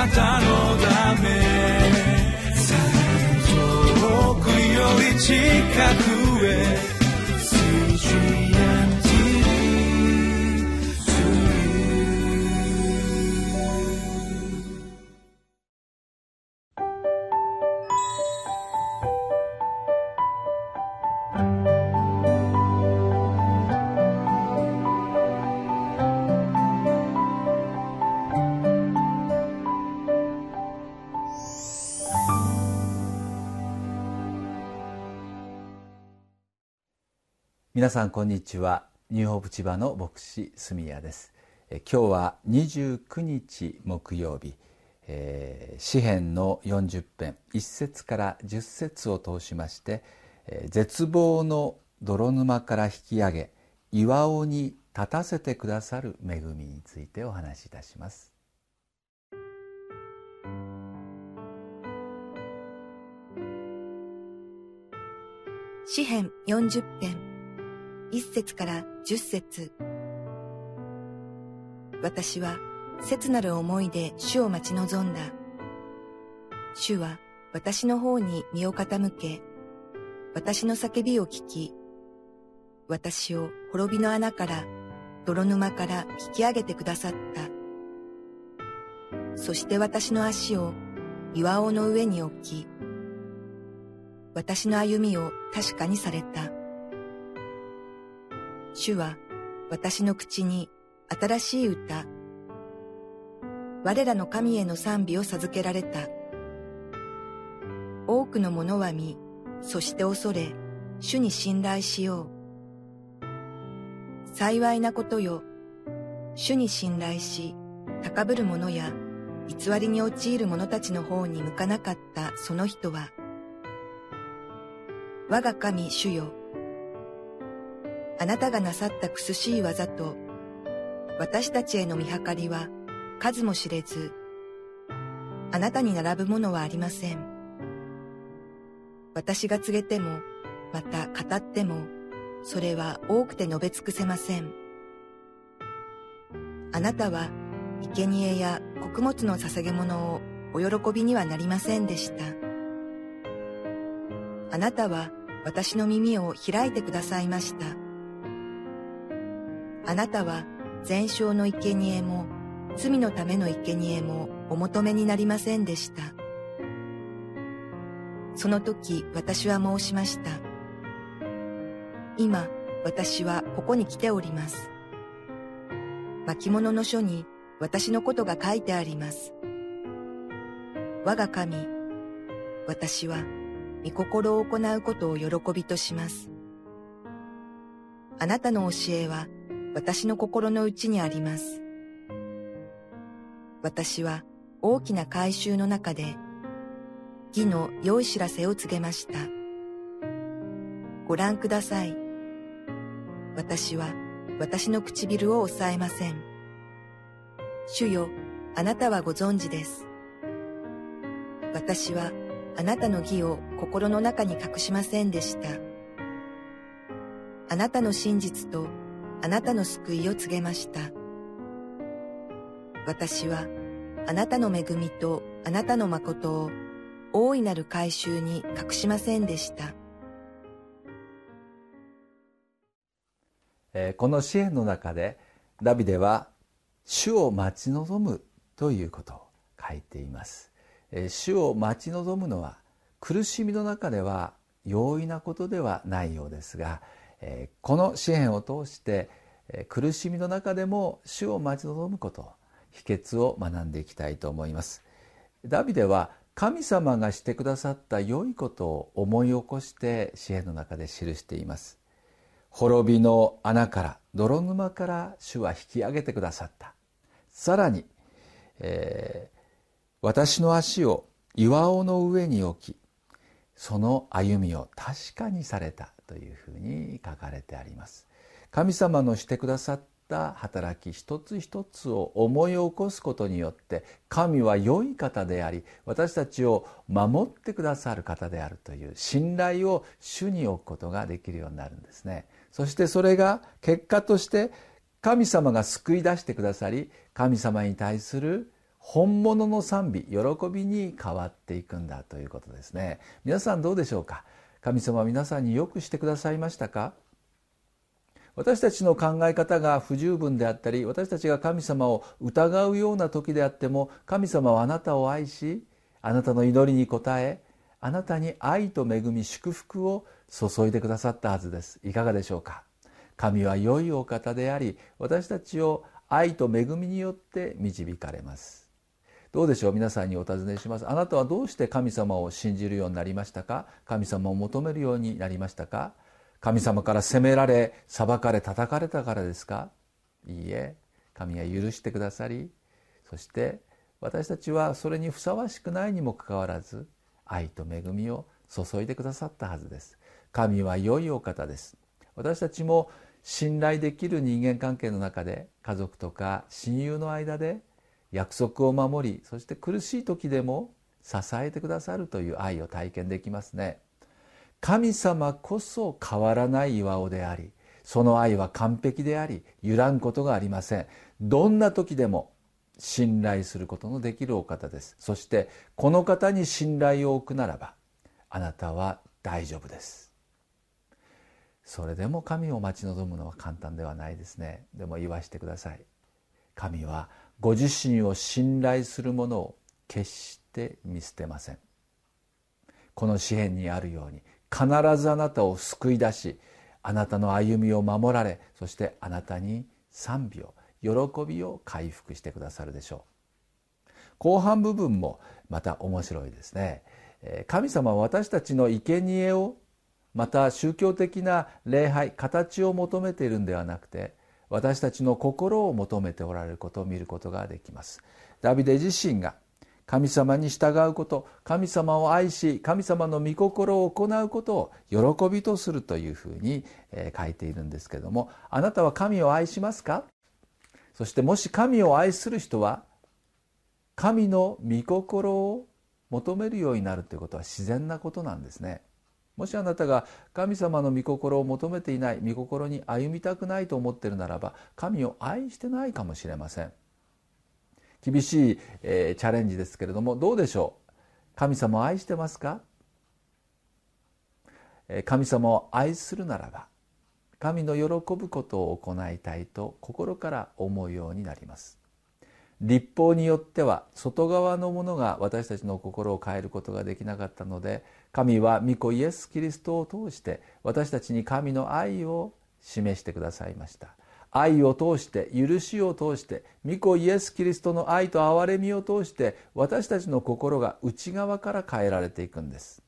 なたのため。遠くより近く。皆さんこんにちは。ニューホープ千葉の牧師住谷です。え今日は29日木曜日、えー、詩編の40編。1節から10節を通しまして、えー、絶望の泥沼から引き上げ岩尾に立たせてくださる恵みについてお話しいたします。詩編40編。1節から10節私は切なる思いで主を待ち望んだ。主は私の方に身を傾け、私の叫びを聞き、私を滅びの穴から、泥沼から引き上げてくださった。そして私の足を岩尾の上に置き、私の歩みを確かにされた。主は私の口に新しい歌、我らの神への賛美を授けられた。多くの者は見、そして恐れ、主に信頼しよう。幸いなことよ、主に信頼し、高ぶる者や、偽りに陥る者たちの方に向かなかったその人は、我が神主よ、あなたがなさった苦しい技と、私たちへの見計りは数も知れず、あなたに並ぶものはありません。私が告げても、また語っても、それは多くて述べ尽くせません。あなたは、生贄や穀物の捧げ物をお喜びにはなりませんでした。あなたは私の耳を開いてくださいました。あなたは全焼の生贄も罪のための生贄もお求めになりませんでした。その時私は申しました。今私はここに来ております。巻物の書に私のことが書いてあります。我が神、私は御心を行うことを喜びとします。あなたの教えは私の心の内にあります。私は大きな改宗の中で義の良い知らせを告げました。ご覧ください。私は私の唇を抑えません。主よ、あなたはご存知です。私はあなたの義を心の中に隠しませんでした。あなたの真実とあなたの救いを告げました。私はあなたの恵みとあなたの誠を大いなる改宗に隠しませんでした。この支援の中でダビデは主を待ち望むということを書いています主を待ち望むのは苦しみの中では容易なことではないようですがこの支援を通して苦しみの中でも主を待ち望むこと秘訣を学んでいきたいと思います。ダビデは神様がしてくださった良いことを思い起こして支援の中で記しています。滅びの穴から泥沼から主は引き上げてくださった。さらに、えー、私の足を岩尾の上に置きその歩みを確かにされた。というふうに書かれてあります。神様のしてくださった働き一つ一つを思い起こすことによって神は良い方であり私たちを守ってくださる方であるという信頼を主に置くことができるようになるんですね。そしてそれが結果として神様が救い出してくださり神様に対する本物の賛美喜びに変わっていくんだということですね。皆さんどうでしょうか？神様は皆さんによくしてくださいましたか？私たちの考え方が不十分であったり私たちが神様を疑うような時であっても神様はあなたを愛しあなたの祈りに応えあなたに愛と恵み祝福を注いでくださったはずです。いかがでしょうか？神は良いお方であり私たちを愛と恵みによって導かれます。どうでしょう？皆さんにお尋ねします。あなたはどうして神様を信じるようになりましたか？神様を求めるようになりましたか？神様から責められ裁かれ叩かれたからですか？いいえ神が許してくださりそして私たちはそれにふさわしくないにもかかわらず愛と恵みを注いでくださったはずです。神は良いお方です。私たちも信頼できる人間関係の中で家族とか親友の間で約束を守りそして苦しい時でも支えてくださるという愛を体験できますね。神様こそ変わらない岩尾でありその愛は完璧であり揺らんことがありません。どんな時でも信頼することのできるお方です。そしてこの方に信頼を置くならばあなたは大丈夫です。それでも神を待ち望むのは簡単ではないですね。でも言わしてください。神はご自身を信頼する者を決して見捨てません。この詩篇にあるように必ずあなたを救い出しあなたの歩みを守られそしてあなたに賛美を喜びを回復してくださるでしょう。後半部分もまた面白いですね。神様は私たちの生贄をまた宗教的な礼拝形を求めているんではなくて私たちの心を求めておられることを見ることができます。ダビデ自身が神様に従うこと神様を愛し神様の御心を行うことを喜びとするというふうに書いているんですけどもあなたは神を愛しますか？そしてもし神を愛する人は神の御心を求めるようになるということは自然なことなんですね。もしあなたが神様の御心を求めていない御心に歩みたくないと思っているならば神を愛してないかもしれません。厳しい、えー、チャレンジですけれどもどうでしょう？神様を愛してますか？神様を愛するならば神の喜ぶことを行いたいと心から思うようになります。立法によっては外側のものが私たちの心を変えることができなかったので神は御子イエス・キリストを通して私たちに神の愛を示してくださいました。愛を通して許しを通して御子イエス・キリストの愛と憐れみを通して私たちの心が内側から変えられていくんです。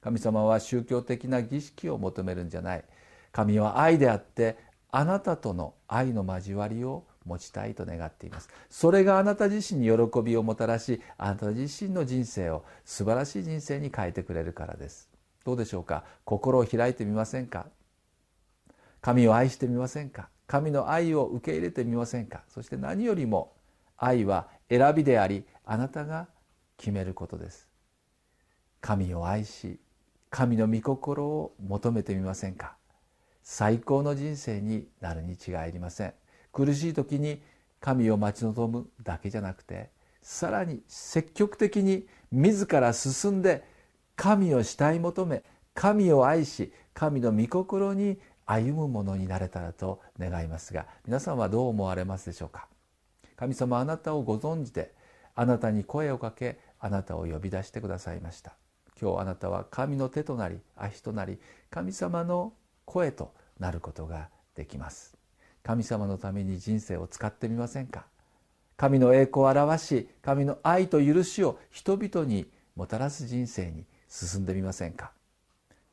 神様は宗教的な儀式を求めるんじゃない。神は愛であってあなたとの愛の交わりを持ちたいと願っています。それがあなた自身に喜びをもたらしあなた自身の人生を素晴らしい人生に変えてくれるからです。どうでしょうか？心を開いてみませんか？神を愛してみませんか？神の愛を受け入れてみませんか？そして何よりも愛は選びでありあなたが決めることです。神を愛し神の御心を求めてみませんか？最高の人生になるに違いありません。苦しい時に神を待ち望むだけじゃなくてさらに積極的に自ら進んで神を慕い求め神を愛し神の御心に歩むものになれたらと願いますが皆さんはどう思われますでしょうか？神様あなたをご存知であなたに声をかけあなたを呼び出してくださいました。今日あなたは神の手となり足となり神様の声となることができます。神様のために人生を使ってみませんか？神の栄光を表し神の愛と許しを人々にもたらす人生に進んでみませんか？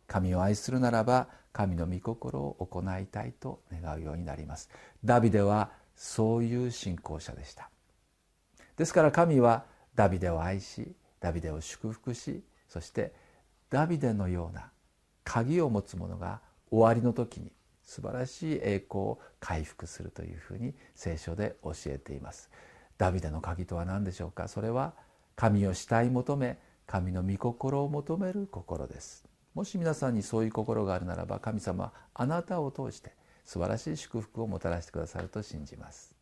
神を愛するならば神の御心を行いたいと願うようになります。ダビデはそういう信仰者でした。ですから神はダビデを愛しダビデを祝福しそしてダビデのような鍵を持つ者が終わりの時に素晴らしい栄光を回復するというふうに聖書で教えています。ダビデの鍵とは何でしょうか？それは神を慕い求め神の御心を求める心です。もし皆さんにそういう心があるならば神様はあなたを通して素晴らしい祝福をもたらしてくださると信じます。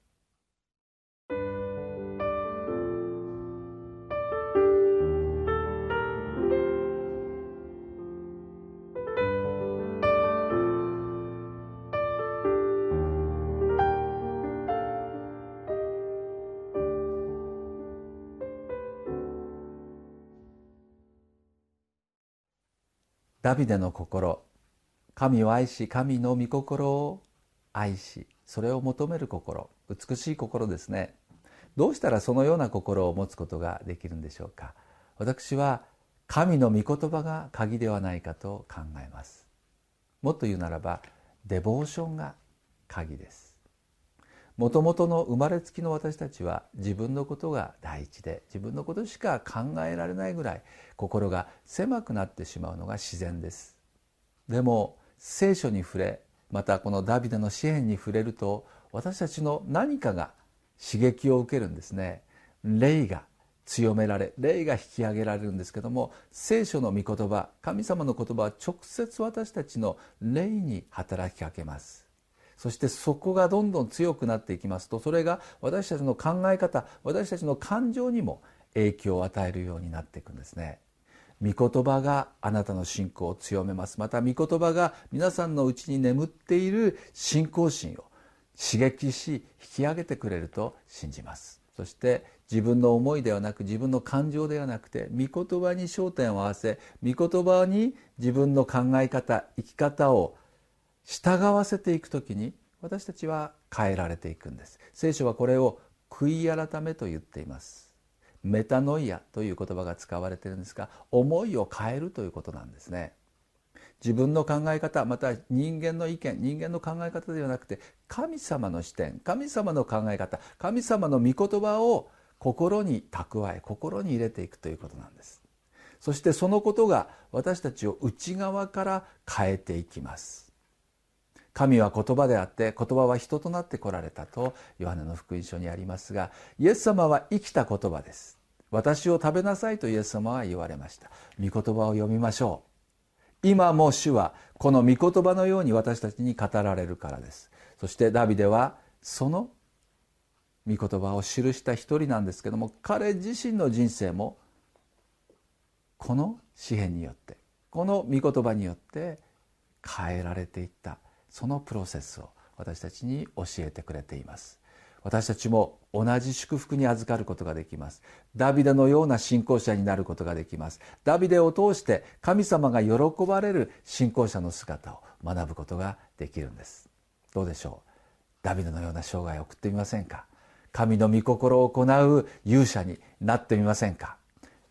ダビデの心。神を愛し神の御心を愛しそれを求める心。美しい心ですね。どうしたらそのような心を持つことができるんでしょうか。私は神の御言葉が鍵ではないかと考えます。もっと言うならばデボーションが鍵です。もともとの生まれつきの私たちは自分のことが第一で自分のことしか考えられないぐらい心が狭くなってしまうのが自然です。でも聖書に触れまたこのダビデの支援に触れると私たちの何かが刺激を受けるんですね。霊が強められ霊が引き上げられるんですけども聖書の御言葉神様の言葉は直接私たちの霊に働きかけます。そしてそこがどんどん強くなっていきますとそれが私たちの考え方私たちの感情にも影響を与えるようになっていくんですね。御言葉があなたの信仰を強めます。また御言葉が皆さんのうちに眠っている信仰心を刺激し引き上げてくれると信じます。そして自分の思いではなく自分の感情ではなくて御言葉に焦点を合わせ御言葉に自分の考え方生き方を従わせていく時に私たちは変えられていくんです。聖書はこれを悔い改めと言っています。メタノイアという言葉が使われているんですが思いを変えるということなんですね。自分の考え方また人間の意見人間の考え方ではなくて神様の視点神様の考え方神様の御言葉を心に蓄え心に入れていくということなんです。そしてそのことが私たちを内側から変えていきます。神は言葉であって言葉は人となってこられたとヨハネの福音書にありますがイエス様は生きた言葉です。私を食べなさいとイエス様は言われました。御言葉を読みましょう。今も主はこの御言葉のように私たちに語られるからです。そしてダビデはその御言葉を記した一人なんですけども彼自身の人生もこの詩篇によってこの御言葉によって変えられていった。そのプロセスを私たちに教えてくれています。私たちも同じ祝福に預かることができます。ダビデのような信仰者になることができます。ダビデを通して神様が喜ばれる信仰者の姿を学ぶことができるんです。どうでしょう？ダビデのような生涯を送ってみませんか？神の御心を行う勇者になってみませんか？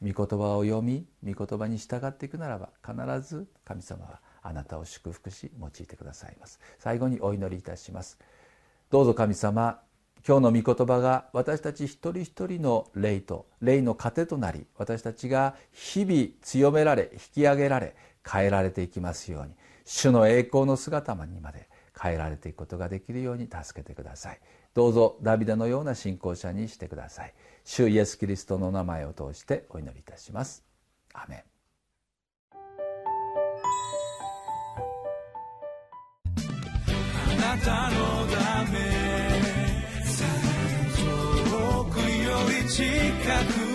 御言葉を読み御言葉に従っていくならば必ず神様はあなたを祝福し用いてくださいます。最後にお祈りいたします。どうぞ神様今日の御言葉が私たち一人一人の霊と霊の糧となり私たちが日々強められ引き上げられ変えられていきますように主の栄光の姿にまで変えられていくことができるように助けてください。どうぞダビデのような信仰者にしてください。主イエス・キリストの名前を通してお祈りいたします。アメン。なたのため。遠くより近く